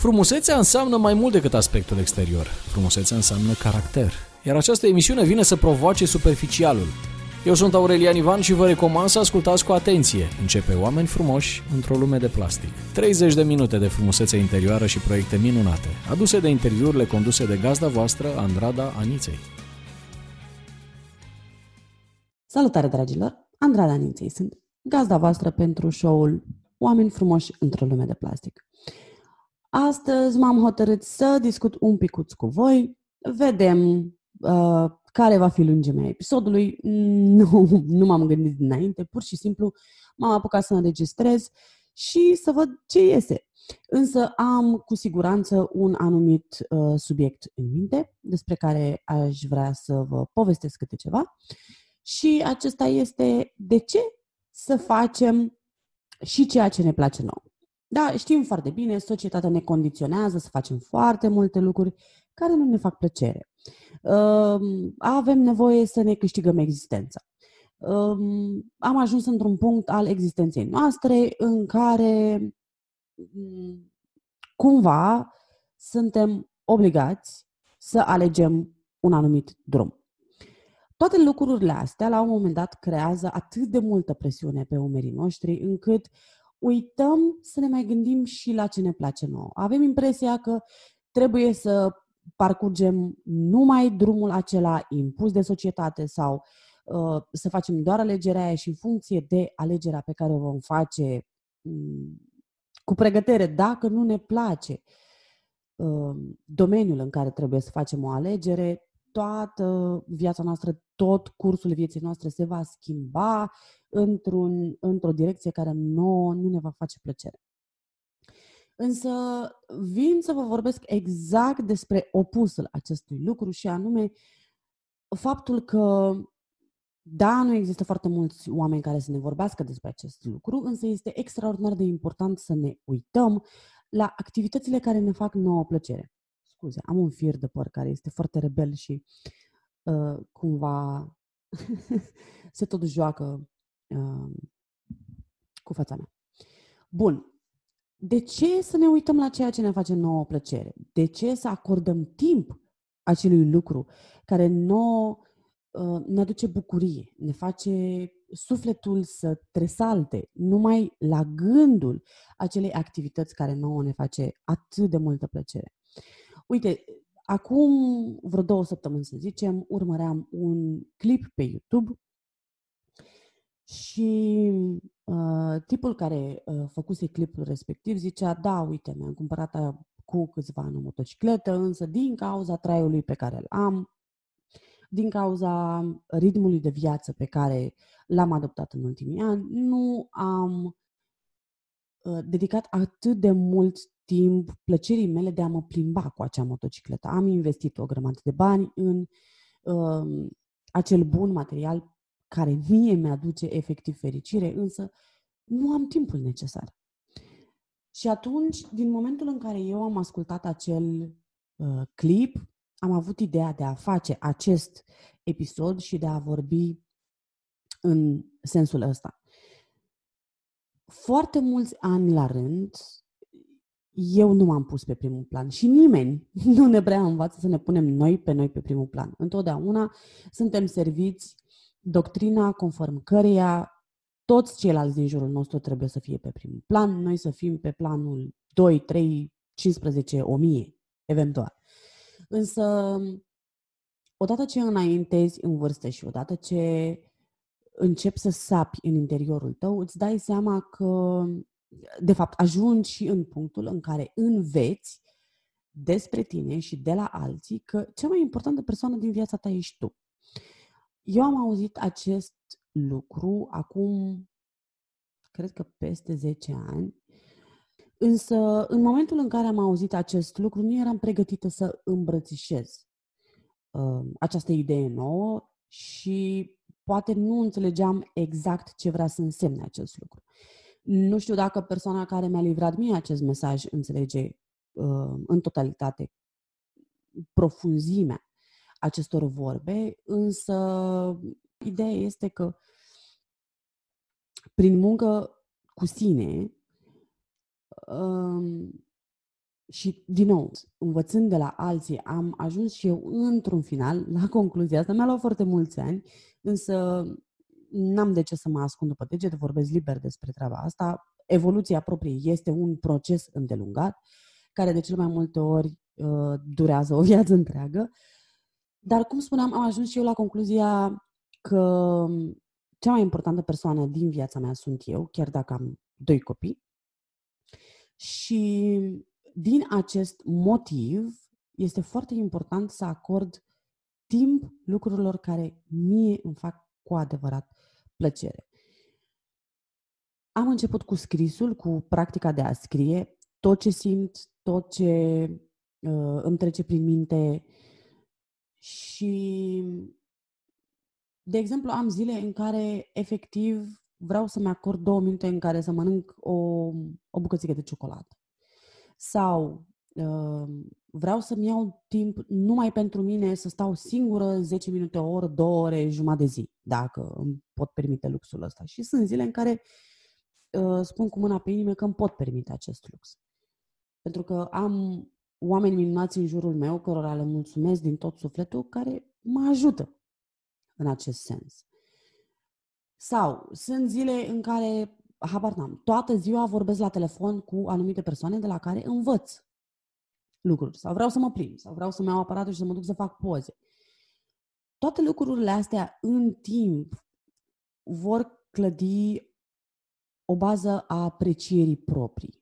Frumusețea înseamnă mai mult decât aspectul exterior. Frumusețea înseamnă caracter. Iar această emisiune vine să provoace superficialul. Eu sunt Aurelian Ivan și vă recomand să ascultați cu atenție. Începe Oameni frumoși într-o lume de plastic. 30 de minute de frumusețe interioară și proiecte minunate, aduse de interviurile conduse de gazda voastră, Andrada Aniței. Salutare, dragilor! Andrada Aniței sunt gazda voastră pentru show-ul Oameni frumoși într-o lume de plastic. Astăzi m-am hotărât să discut un picuț cu voi. Vedem uh, care va fi lungimea episodului. Nu, nu m-am gândit dinainte, pur și simplu m-am apucat să înregistrez și să văd ce iese. Însă am cu siguranță un anumit uh, subiect în minte despre care aș vrea să vă povestesc câte ceva. Și acesta este de ce să facem și ceea ce ne place nouă. Da, știm foarte bine, societatea ne condiționează să facem foarte multe lucruri care nu ne fac plăcere. Avem nevoie să ne câștigăm existența. Am ajuns într-un punct al existenței noastre în care mm, cumva suntem obligați să alegem un anumit drum. Toate lucrurile astea, la un moment dat, creează atât de multă presiune pe umerii noștri, încât uităm să ne mai gândim și la ce ne place nouă. Avem impresia că trebuie să parcurgem numai drumul acela impus de societate sau uh, să facem doar alegerea aia și în funcție de alegerea pe care o vom face um, cu pregătere, dacă nu ne place uh, domeniul în care trebuie să facem o alegere, toată viața noastră, tot cursul vieții noastre se va schimba într-un, într-o direcție care nouă nu ne va face plăcere. Însă vin să vă vorbesc exact despre opusul acestui lucru și anume faptul că da, nu există foarte mulți oameni care să ne vorbească despre acest lucru, însă este extraordinar de important să ne uităm la activitățile care ne fac nouă plăcere. Scuze, am un fir de păr care este foarte rebel și uh, cumva se tot joacă uh, cu fața mea. Bun. De ce să ne uităm la ceea ce ne face nouă plăcere? De ce să acordăm timp acelui lucru care nouă uh, ne aduce bucurie, ne face sufletul să tresalte numai la gândul acelei activități care nouă ne face atât de multă plăcere. Uite, acum vreo două săptămâni, să zicem, urmăream un clip pe YouTube și uh, tipul care uh, făcuse clipul respectiv zicea, da, uite, mi-am cumpărat cu câțiva ani o motocicletă, însă din cauza traiului pe care îl am, din cauza ritmului de viață pe care l-am adoptat în ultimii ani, nu am uh, dedicat atât de mult timp plăcerii mele de a mă plimba cu acea motocicletă. Am investit o grămadă de bani în uh, acel bun material care mie mi-aduce efectiv fericire, însă nu am timpul necesar. Și atunci, din momentul în care eu am ascultat acel uh, clip, am avut ideea de a face acest episod și de a vorbi în sensul ăsta. Foarte mulți ani la rând, eu nu m-am pus pe primul plan și nimeni nu ne prea învață să ne punem noi pe noi pe primul plan. Întotdeauna suntem serviți doctrina conform căreia toți ceilalți din jurul nostru trebuie să fie pe primul plan, noi să fim pe planul 2, 3, 15, 1000, eventual. Însă, odată ce înaintezi în vârstă și odată ce începi să sapi în interiorul tău, îți dai seama că de fapt, ajungi și în punctul în care înveți despre tine și de la alții că cea mai importantă persoană din viața ta ești tu. Eu am auzit acest lucru acum, cred că peste 10 ani, însă în momentul în care am auzit acest lucru, nu eram pregătită să îmbrățișez uh, această idee nouă și poate nu înțelegeam exact ce vrea să însemne acest lucru. Nu știu dacă persoana care mi-a livrat mie acest mesaj înțelege uh, în totalitate profunzimea acestor vorbe, însă ideea este că prin muncă cu sine um, și, din nou, învățând de la alții, am ajuns și eu într-un final la concluzia asta. Mi-a luat foarte mulți ani, însă n-am de ce să mă ascund după degete, vorbesc liber despre treaba asta. Evoluția proprie este un proces îndelungat, care de cel mai multe ori uh, durează o viață întreagă. Dar, cum spuneam, am ajuns și eu la concluzia că cea mai importantă persoană din viața mea sunt eu, chiar dacă am doi copii. Și din acest motiv este foarte important să acord timp lucrurilor care mie îmi fac cu adevărat plăcere. Am început cu scrisul, cu practica de a scrie tot ce simt, tot ce uh, îmi trece prin minte și, de exemplu, am zile în care efectiv vreau să-mi acord două minute în care să mănânc o, o bucățică de ciocolată. Sau uh, vreau să-mi iau timp numai pentru mine să stau singură 10 minute, o oră, două ore, jumătate de zi, dacă îmi pot permite luxul ăsta. Și sunt zile în care uh, spun cu mâna pe inimă că îmi pot permite acest lux. Pentru că am oameni minunați în jurul meu, cărora le mulțumesc din tot sufletul, care mă ajută în acest sens. Sau sunt zile în care, habar n-am, toată ziua vorbesc la telefon cu anumite persoane de la care învăț lucruri. Sau vreau să mă plimb, sau vreau să-mi iau aparatul și să mă duc să fac poze. Toate lucrurile astea în timp vor clădi o bază a aprecierii proprii.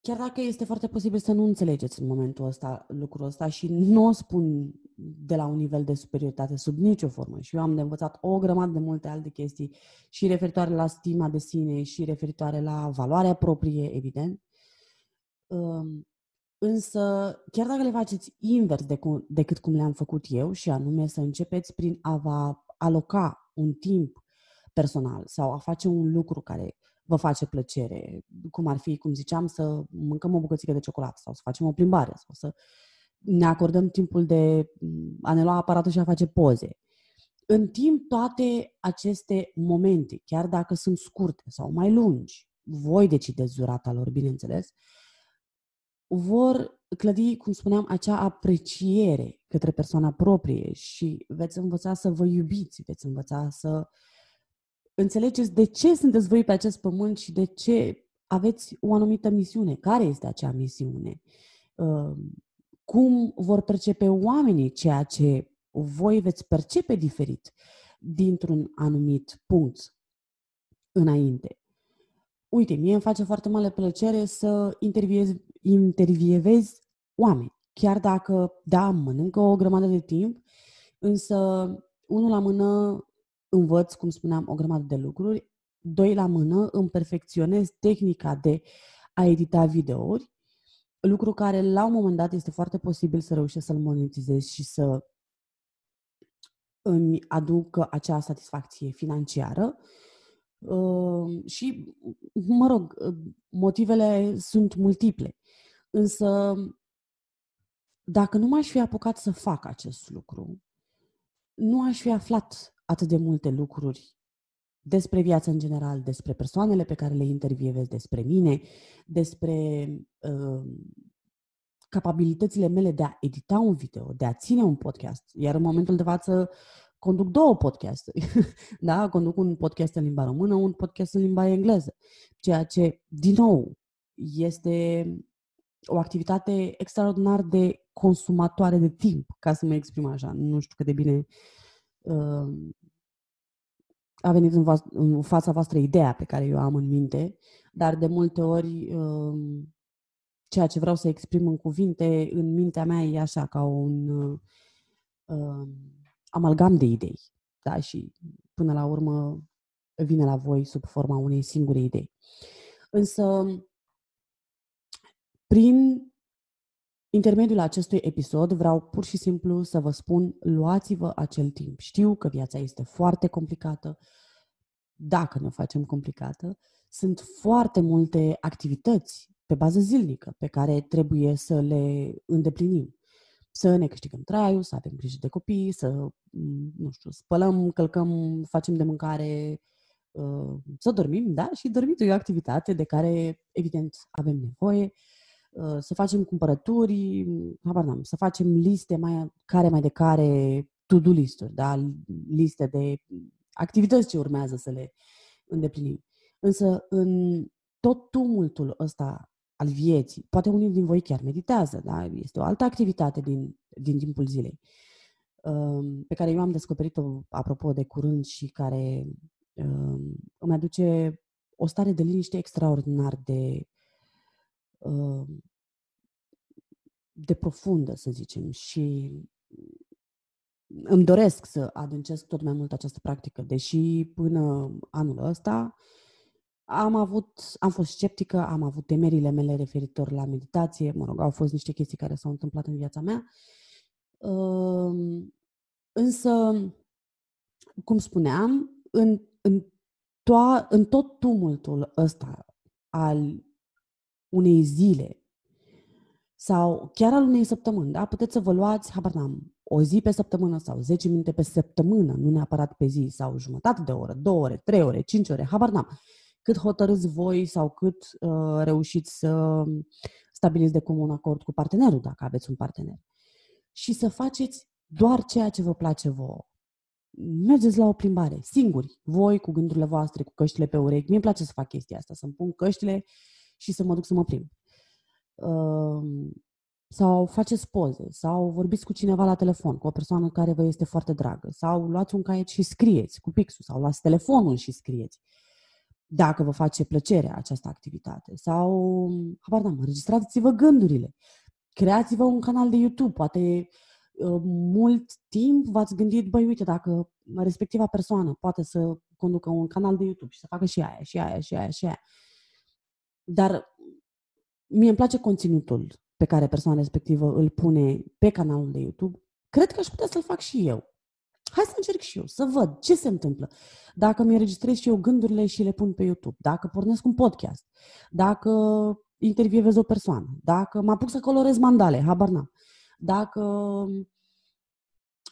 Chiar dacă este foarte posibil să nu înțelegeți în momentul ăsta lucrul ăsta și nu o spun de la un nivel de superioritate sub nicio formă. Și eu am de învățat o grămadă de multe alte chestii și referitoare la stima de sine și referitoare la valoarea proprie, evident. Însă, chiar dacă le faceți invers de cum, decât cum le-am făcut eu, și anume să începeți prin a vă aloca un timp personal sau a face un lucru care vă face plăcere, cum ar fi, cum ziceam, să mâncăm o bucățică de ciocolată sau să facem o plimbare sau să ne acordăm timpul de a ne lua aparatul și a face poze. În timp, toate aceste momente, chiar dacă sunt scurte sau mai lungi, voi decideți durata lor, bineînțeles, vor clădi, cum spuneam, acea apreciere către persoana proprie și veți învăța să vă iubiți, veți învăța să înțelegeți de ce sunteți voi pe acest pământ și de ce aveți o anumită misiune. Care este acea misiune? Ehm, cum vor percepe oamenii ceea ce voi veți percepe diferit dintr-un anumit punct înainte. Uite, mie îmi face foarte mare plăcere să interviez, intervievez oameni. Chiar dacă, da, mănâncă o grămadă de timp, însă unul la mână învăț, cum spuneam, o grămadă de lucruri, doi la mână îmi perfecționez tehnica de a edita videouri, lucru care la un moment dat este foarte posibil să reușesc să-l monetizez și să îmi aduc acea satisfacție financiară. Uh, și, mă rog, motivele sunt multiple. Însă, dacă nu m-aș fi apucat să fac acest lucru, nu aș fi aflat atât de multe lucruri despre viața în general, despre persoanele pe care le intervievez, despre mine, despre uh, capabilitățile mele de a edita un video, de a ține un podcast. Iar în momentul de față conduc două podcasturi. da? Conduc un podcast în limba română, un podcast în limba engleză. Ceea ce, din nou, este o activitate extraordinar de consumatoare de timp, ca să mă exprim așa. Nu știu cât de bine uh, a venit în, va- în fața voastră ideea pe care eu am în minte, dar de multe ori uh, ceea ce vreau să exprim în cuvinte, în mintea mea e așa, ca un uh, amalgam de idei. Da? Și până la urmă vine la voi sub forma unei singure idei. Însă, prin intermediul acestui episod vreau pur și simplu să vă spun, luați-vă acel timp. Știu că viața este foarte complicată, dacă ne o facem complicată, sunt foarte multe activități pe bază zilnică pe care trebuie să le îndeplinim. Să ne câștigăm traiul, să avem grijă de copii, să, nu știu, spălăm, călcăm, facem de mâncare, uh, să dormim, da? Și dormitul e o activitate de care, evident, avem nevoie. Uh, să facem cumpărături, habar n-am, să facem liste mai, care mai de care, to-do listuri, da? Liste de activități ce urmează să le îndeplinim. Însă, în tot tumultul ăsta al vieții, poate unii din voi chiar meditează, da? Este o altă activitate din, din timpul zilei um, pe care eu am descoperit-o, apropo de curând, și care um, îmi aduce o stare de liniște extraordinar de um, de profundă, să zicem, și îmi doresc să adâncesc tot mai mult această practică, deși până anul ăsta am avut, am fost sceptică, am avut temerile mele referitor la meditație, mă rog, au fost niște chestii care s-au întâmplat în viața mea. Însă, cum spuneam, în, în, to- în tot tumultul ăsta al unei zile sau chiar al unei săptămâni, da? Puteți să vă luați, habar n-am, o zi pe săptămână sau 10 minute pe săptămână, nu neapărat pe zi, sau jumătate de oră, două ore, trei ore, cinci ore, habar n-am. Cât hotărâți voi sau cât uh, reușiți să stabiliți de comun acord cu partenerul, dacă aveți un partener. Și să faceți doar ceea ce vă place vouă. Mergeți la o plimbare, singuri, voi cu gândurile voastre, cu căștile pe urechi. Mie îmi place să fac chestia asta, să-mi pun căștile și să mă duc să mă plimb. Uh, sau faceți poze, sau vorbiți cu cineva la telefon, cu o persoană care vă este foarte dragă, sau luați un caiet și scrieți cu pixul, sau luați telefonul și scrieți, dacă vă face plăcere această activitate. Sau, habar n-am, înregistrați-vă gândurile, creați-vă un canal de YouTube, poate uh, mult timp v-ați gândit, băi, uite, dacă respectiva persoană poate să conducă un canal de YouTube și să facă și aia, și aia, și aia, și aia. Dar mie îmi place conținutul pe care persoana respectivă îl pune pe canalul de YouTube, cred că aș putea să-l fac și eu. Hai să încerc și eu, să văd ce se întâmplă. Dacă mi înregistrez și eu gândurile și le pun pe YouTube, dacă pornesc un podcast, dacă intervievez o persoană, dacă mă apuc să colorez mandale, habar n-am, dacă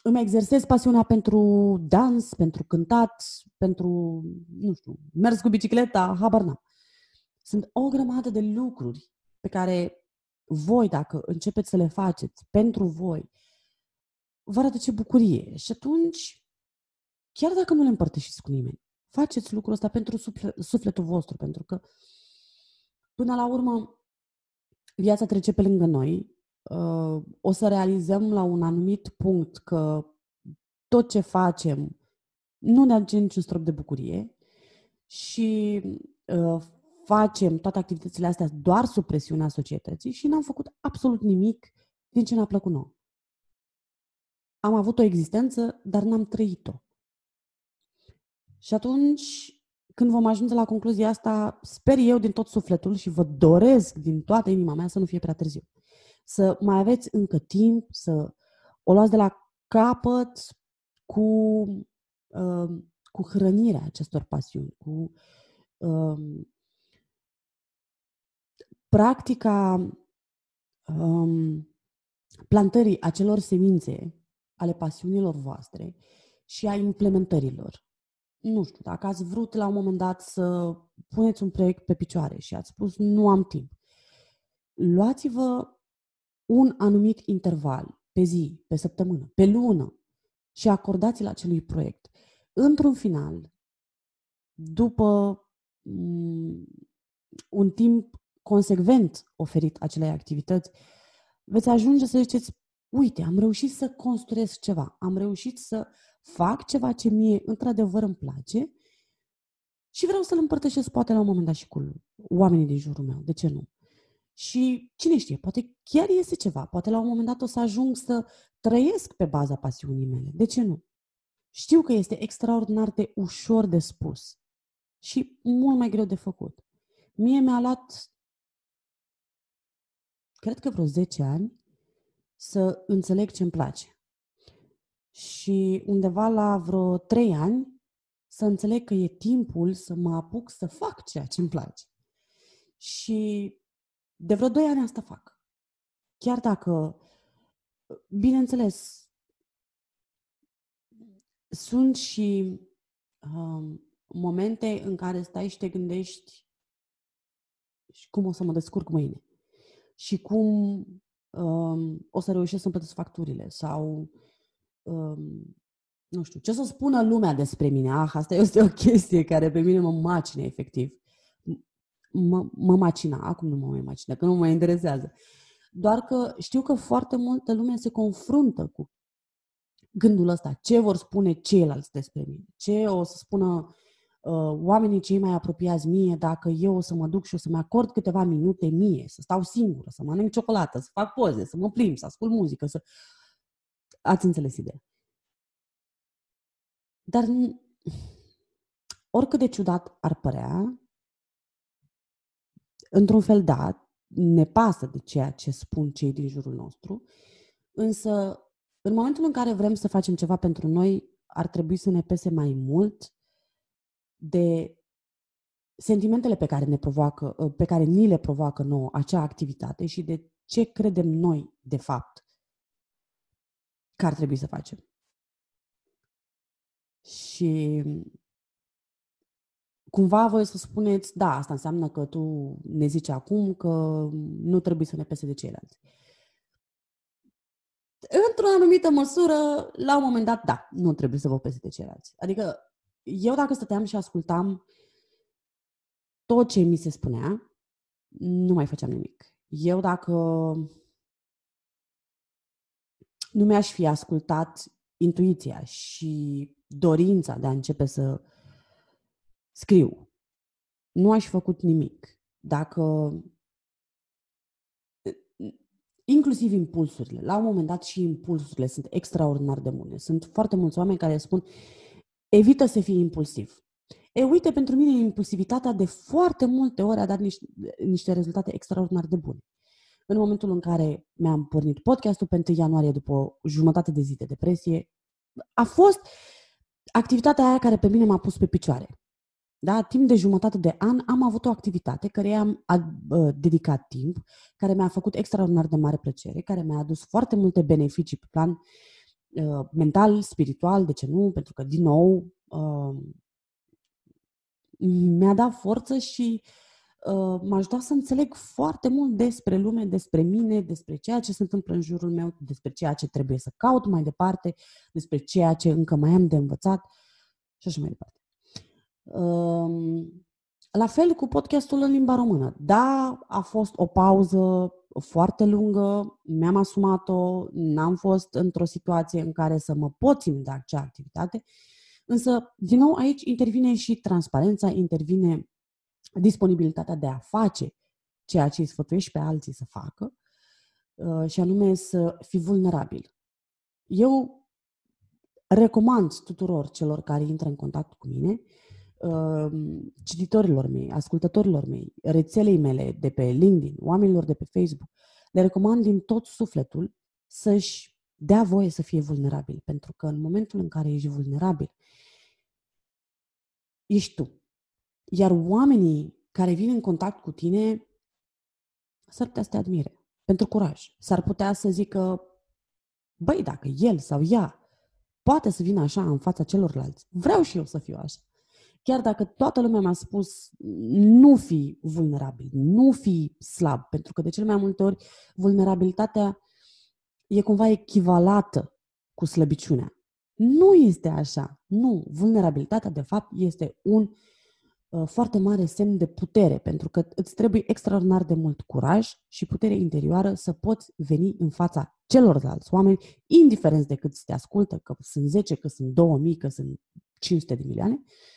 îmi exersez pasiunea pentru dans, pentru cântat, pentru, nu știu, mers cu bicicleta, habar n-am. Sunt o grămadă de lucruri pe care voi, dacă începeți să le faceți pentru voi, vă arată ce bucurie. Și atunci, chiar dacă nu le împărtășiți cu nimeni, faceți lucrul ăsta pentru sufletul vostru, pentru că, până la urmă, viața trece pe lângă noi, uh, o să realizăm la un anumit punct că tot ce facem nu ne aduce niciun strop de bucurie și uh, facem toate activitățile astea doar sub presiunea societății și n-am făcut absolut nimic din ce ne-a plăcut nouă. Am avut o existență, dar n-am trăit-o. Și atunci, când vom ajunge la concluzia asta, sper eu din tot sufletul și vă doresc din toată inima mea să nu fie prea târziu. Să mai aveți încă timp, să o luați de la capăt cu, uh, cu hrănirea acestor pasiuni, cu uh, practica um, plantării acelor semințe ale pasiunilor voastre și a implementărilor. Nu știu, dacă ați vrut la un moment dat să puneți un proiect pe picioare și ați spus nu am timp, luați-vă un anumit interval pe zi, pe săptămână, pe lună și acordați-l acelui proiect. Într-un final, după mm, un timp consecvent oferit acelei activități, veți ajunge să ziceți, uite, am reușit să construiesc ceva, am reușit să fac ceva ce mie într-adevăr îmi place și vreau să-l împărtășesc poate la un moment dat și cu oamenii din jurul meu. De ce nu? Și cine știe, poate chiar iese ceva, poate la un moment dat o să ajung să trăiesc pe baza pasiunii mele. De ce nu? Știu că este extraordinar de ușor de spus și mult mai greu de făcut. Mie mi-a luat cred că vreo 10 ani, să înțeleg ce îmi place. Și undeva la vreo 3 ani, să înțeleg că e timpul să mă apuc să fac ceea ce îmi place. Și de vreo 2 ani asta fac. Chiar dacă, bineînțeles, sunt și um, momente în care stai și te gândești și cum o să mă descurc mâine și cum um, o să reușesc să plătesc facturile sau um, nu știu, ce să spună lumea despre mine. Ah, asta este o chestie care pe mine mă macine, efectiv. Mă, mă macina, acum nu mă mai macină, că nu mă interesează. Doar că știu că foarte multă lume se confruntă cu gândul ăsta. Ce vor spune ceilalți despre mine? Ce o să spună uh, oamenii cei mai apropiați mie dacă eu o să mă duc și o să-mi acord câteva minute mie, să stau singură, să mănânc ciocolată, să fac poze, să mă plimb, să ascult muzică, să... Ați înțeles ideea. Dar oricât de ciudat ar părea, într-un fel da, ne pasă de ceea ce spun cei din jurul nostru, însă în momentul în care vrem să facem ceva pentru noi, ar trebui să ne pese mai mult de sentimentele pe care ne provoacă, pe care ni le provoacă nouă acea activitate și de ce credem noi, de fapt, că ar trebui să facem. Și cumva voi să spuneți, da, asta înseamnă că tu ne zici acum că nu trebuie să ne pese de ceilalți. Într-o anumită măsură, la un moment dat, da, nu trebuie să vă pese de ceilalți. Adică, eu dacă stăteam și ascultam tot ce mi se spunea, nu mai făceam nimic. Eu dacă nu mi-aș fi ascultat intuiția și dorința de a începe să scriu. Nu aș fi făcut nimic. Dacă inclusiv impulsurile. La un moment dat și impulsurile sunt extraordinar de bune. Sunt foarte mulți oameni care spun evită să fii impulsiv. E, uite, pentru mine impulsivitatea de foarte multe ori a dat niște, niște rezultate extraordinar de bune. În momentul în care mi-am pornit podcastul pe 1 ianuarie după o jumătate de zi de depresie, a fost activitatea aia care pe mine m-a pus pe picioare. Da? Timp de jumătate de an am avut o activitate care am uh, dedicat timp, care mi-a făcut extraordinar de mare plăcere, care mi-a adus foarte multe beneficii pe plan uh, mental, spiritual, de ce nu? Pentru că, din nou, uh, mi-a dat forță și uh, Uh, m-a ajutat să înțeleg foarte mult despre lume, despre mine, despre ceea ce se întâmplă în jurul meu, despre ceea ce trebuie să caut mai departe, despre ceea ce încă mai am de învățat și așa mai departe. Um, la fel cu podcastul în limba română. Da, a fost o pauză foarte lungă, mi-am asumat-o, n-am fost într-o situație în care să mă pot ține de acea activitate, însă, din nou, aici intervine și transparența, intervine disponibilitatea de a face ceea ce îi sfătuiești pe alții să facă uh, și anume să fii vulnerabil. Eu recomand tuturor celor care intră în contact cu mine, uh, cititorilor mei, ascultătorilor mei, rețelei mele de pe LinkedIn, oamenilor de pe Facebook, le recomand din tot sufletul să-și dea voie să fie vulnerabil, pentru că în momentul în care ești vulnerabil, ești tu. Iar oamenii care vin în contact cu tine s-ar putea să te admire pentru curaj. S-ar putea să zică, băi, dacă el sau ea poate să vină așa în fața celorlalți, vreau și eu să fiu așa. Chiar dacă toată lumea mi-a spus, nu fi vulnerabil, nu fi slab, pentru că de cele mai multe ori vulnerabilitatea e cumva echivalată cu slăbiciunea. Nu este așa. Nu. Vulnerabilitatea, de fapt, este un uh, Uh, foarte mare semn de putere, pentru că îți trebuie extraordinar de mult curaj și putere interioară să poți veni în fața celorlalți oameni, indiferent de cât te ascultă, că sunt 10, că sunt 2000, că sunt 500 de milioane, uh,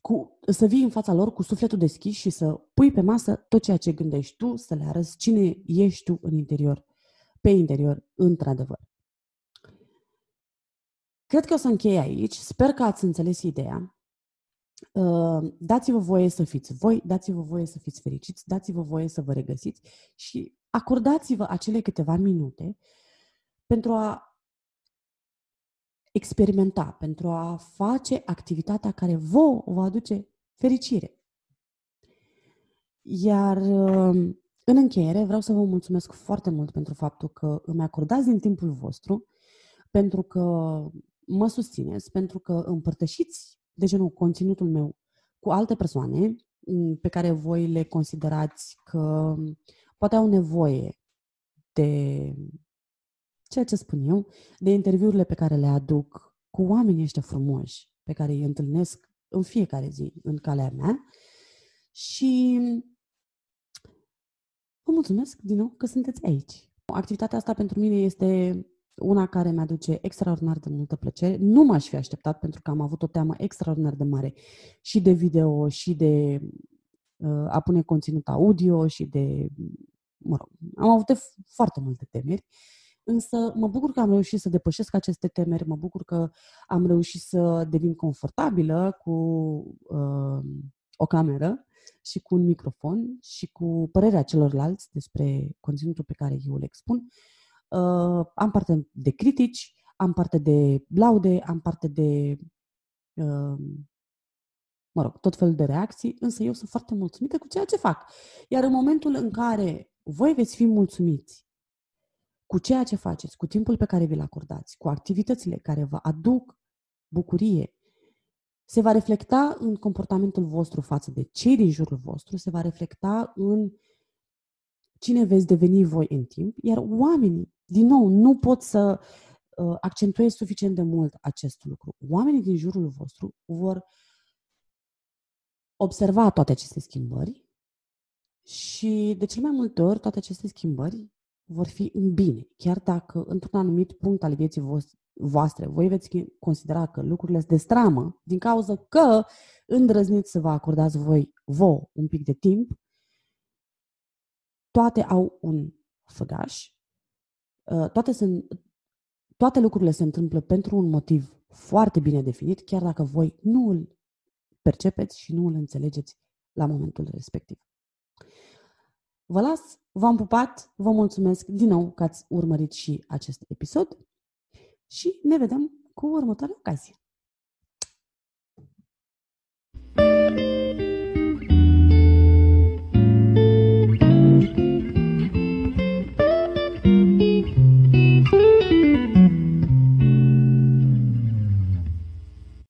cu, să vii în fața lor cu sufletul deschis și să pui pe masă tot ceea ce gândești tu, să le arăți cine ești tu în interior, pe interior, într-adevăr. Cred că o să închei aici. Sper că ați înțeles ideea. Uh, dați-vă voie să fiți voi, dați-vă voie să fiți fericiți, dați-vă voie să vă regăsiți și acordați-vă acele câteva minute pentru a experimenta, pentru a face activitatea care vă va aduce fericire. Iar uh, în încheiere vreau să vă mulțumesc foarte mult pentru faptul că îmi acordați din timpul vostru, pentru că mă susțineți pentru că împărtășiți, de genul, conținutul meu cu alte persoane mm, pe care voi le considerați că poate au nevoie de ceea ce spun eu, de interviurile pe care le aduc cu oamenii ăștia frumoși pe care îi întâlnesc în fiecare zi în calea mea și vă mulțumesc din nou că sunteți aici. Activitatea asta pentru mine este una care mi-aduce extraordinar de multă plăcere. Nu m-aș fi așteptat pentru că am avut o teamă extraordinar de mare și de video și de uh, a pune conținut audio și de, mă rog, am avut foarte multe temeri. Însă mă bucur că am reușit să depășesc aceste temeri, mă bucur că am reușit să devin confortabilă cu uh, o cameră și cu un microfon și cu părerea celorlalți despre conținutul pe care eu îl expun. Uh, am parte de critici, am parte de laude, am parte de, uh, mă rog, tot felul de reacții, însă eu sunt foarte mulțumită cu ceea ce fac. Iar în momentul în care voi veți fi mulțumiți cu ceea ce faceți, cu timpul pe care vi-l acordați, cu activitățile care vă aduc bucurie, se va reflecta în comportamentul vostru față de cei din jurul vostru, se va reflecta în cine veți deveni voi în timp, iar oamenii, din nou, nu pot să uh, accentuez suficient de mult acest lucru. Oamenii din jurul vostru vor observa toate aceste schimbări și de cel mai multe ori toate aceste schimbări vor fi în bine, chiar dacă într-un anumit punct al vieții voastre voi veți considera că lucrurile se destramă din cauza că îndrăzniți să vă acordați voi vouă un pic de timp, toate au un făgaș, uh, toate, sunt, toate lucrurile se întâmplă pentru un motiv foarte bine definit, chiar dacă voi nu îl percepeți și nu îl înțelegeți la momentul respectiv. Vă las, v-am pupat, vă mulțumesc din nou că ați urmărit și acest episod și ne vedem cu următoarea ocazie. thank you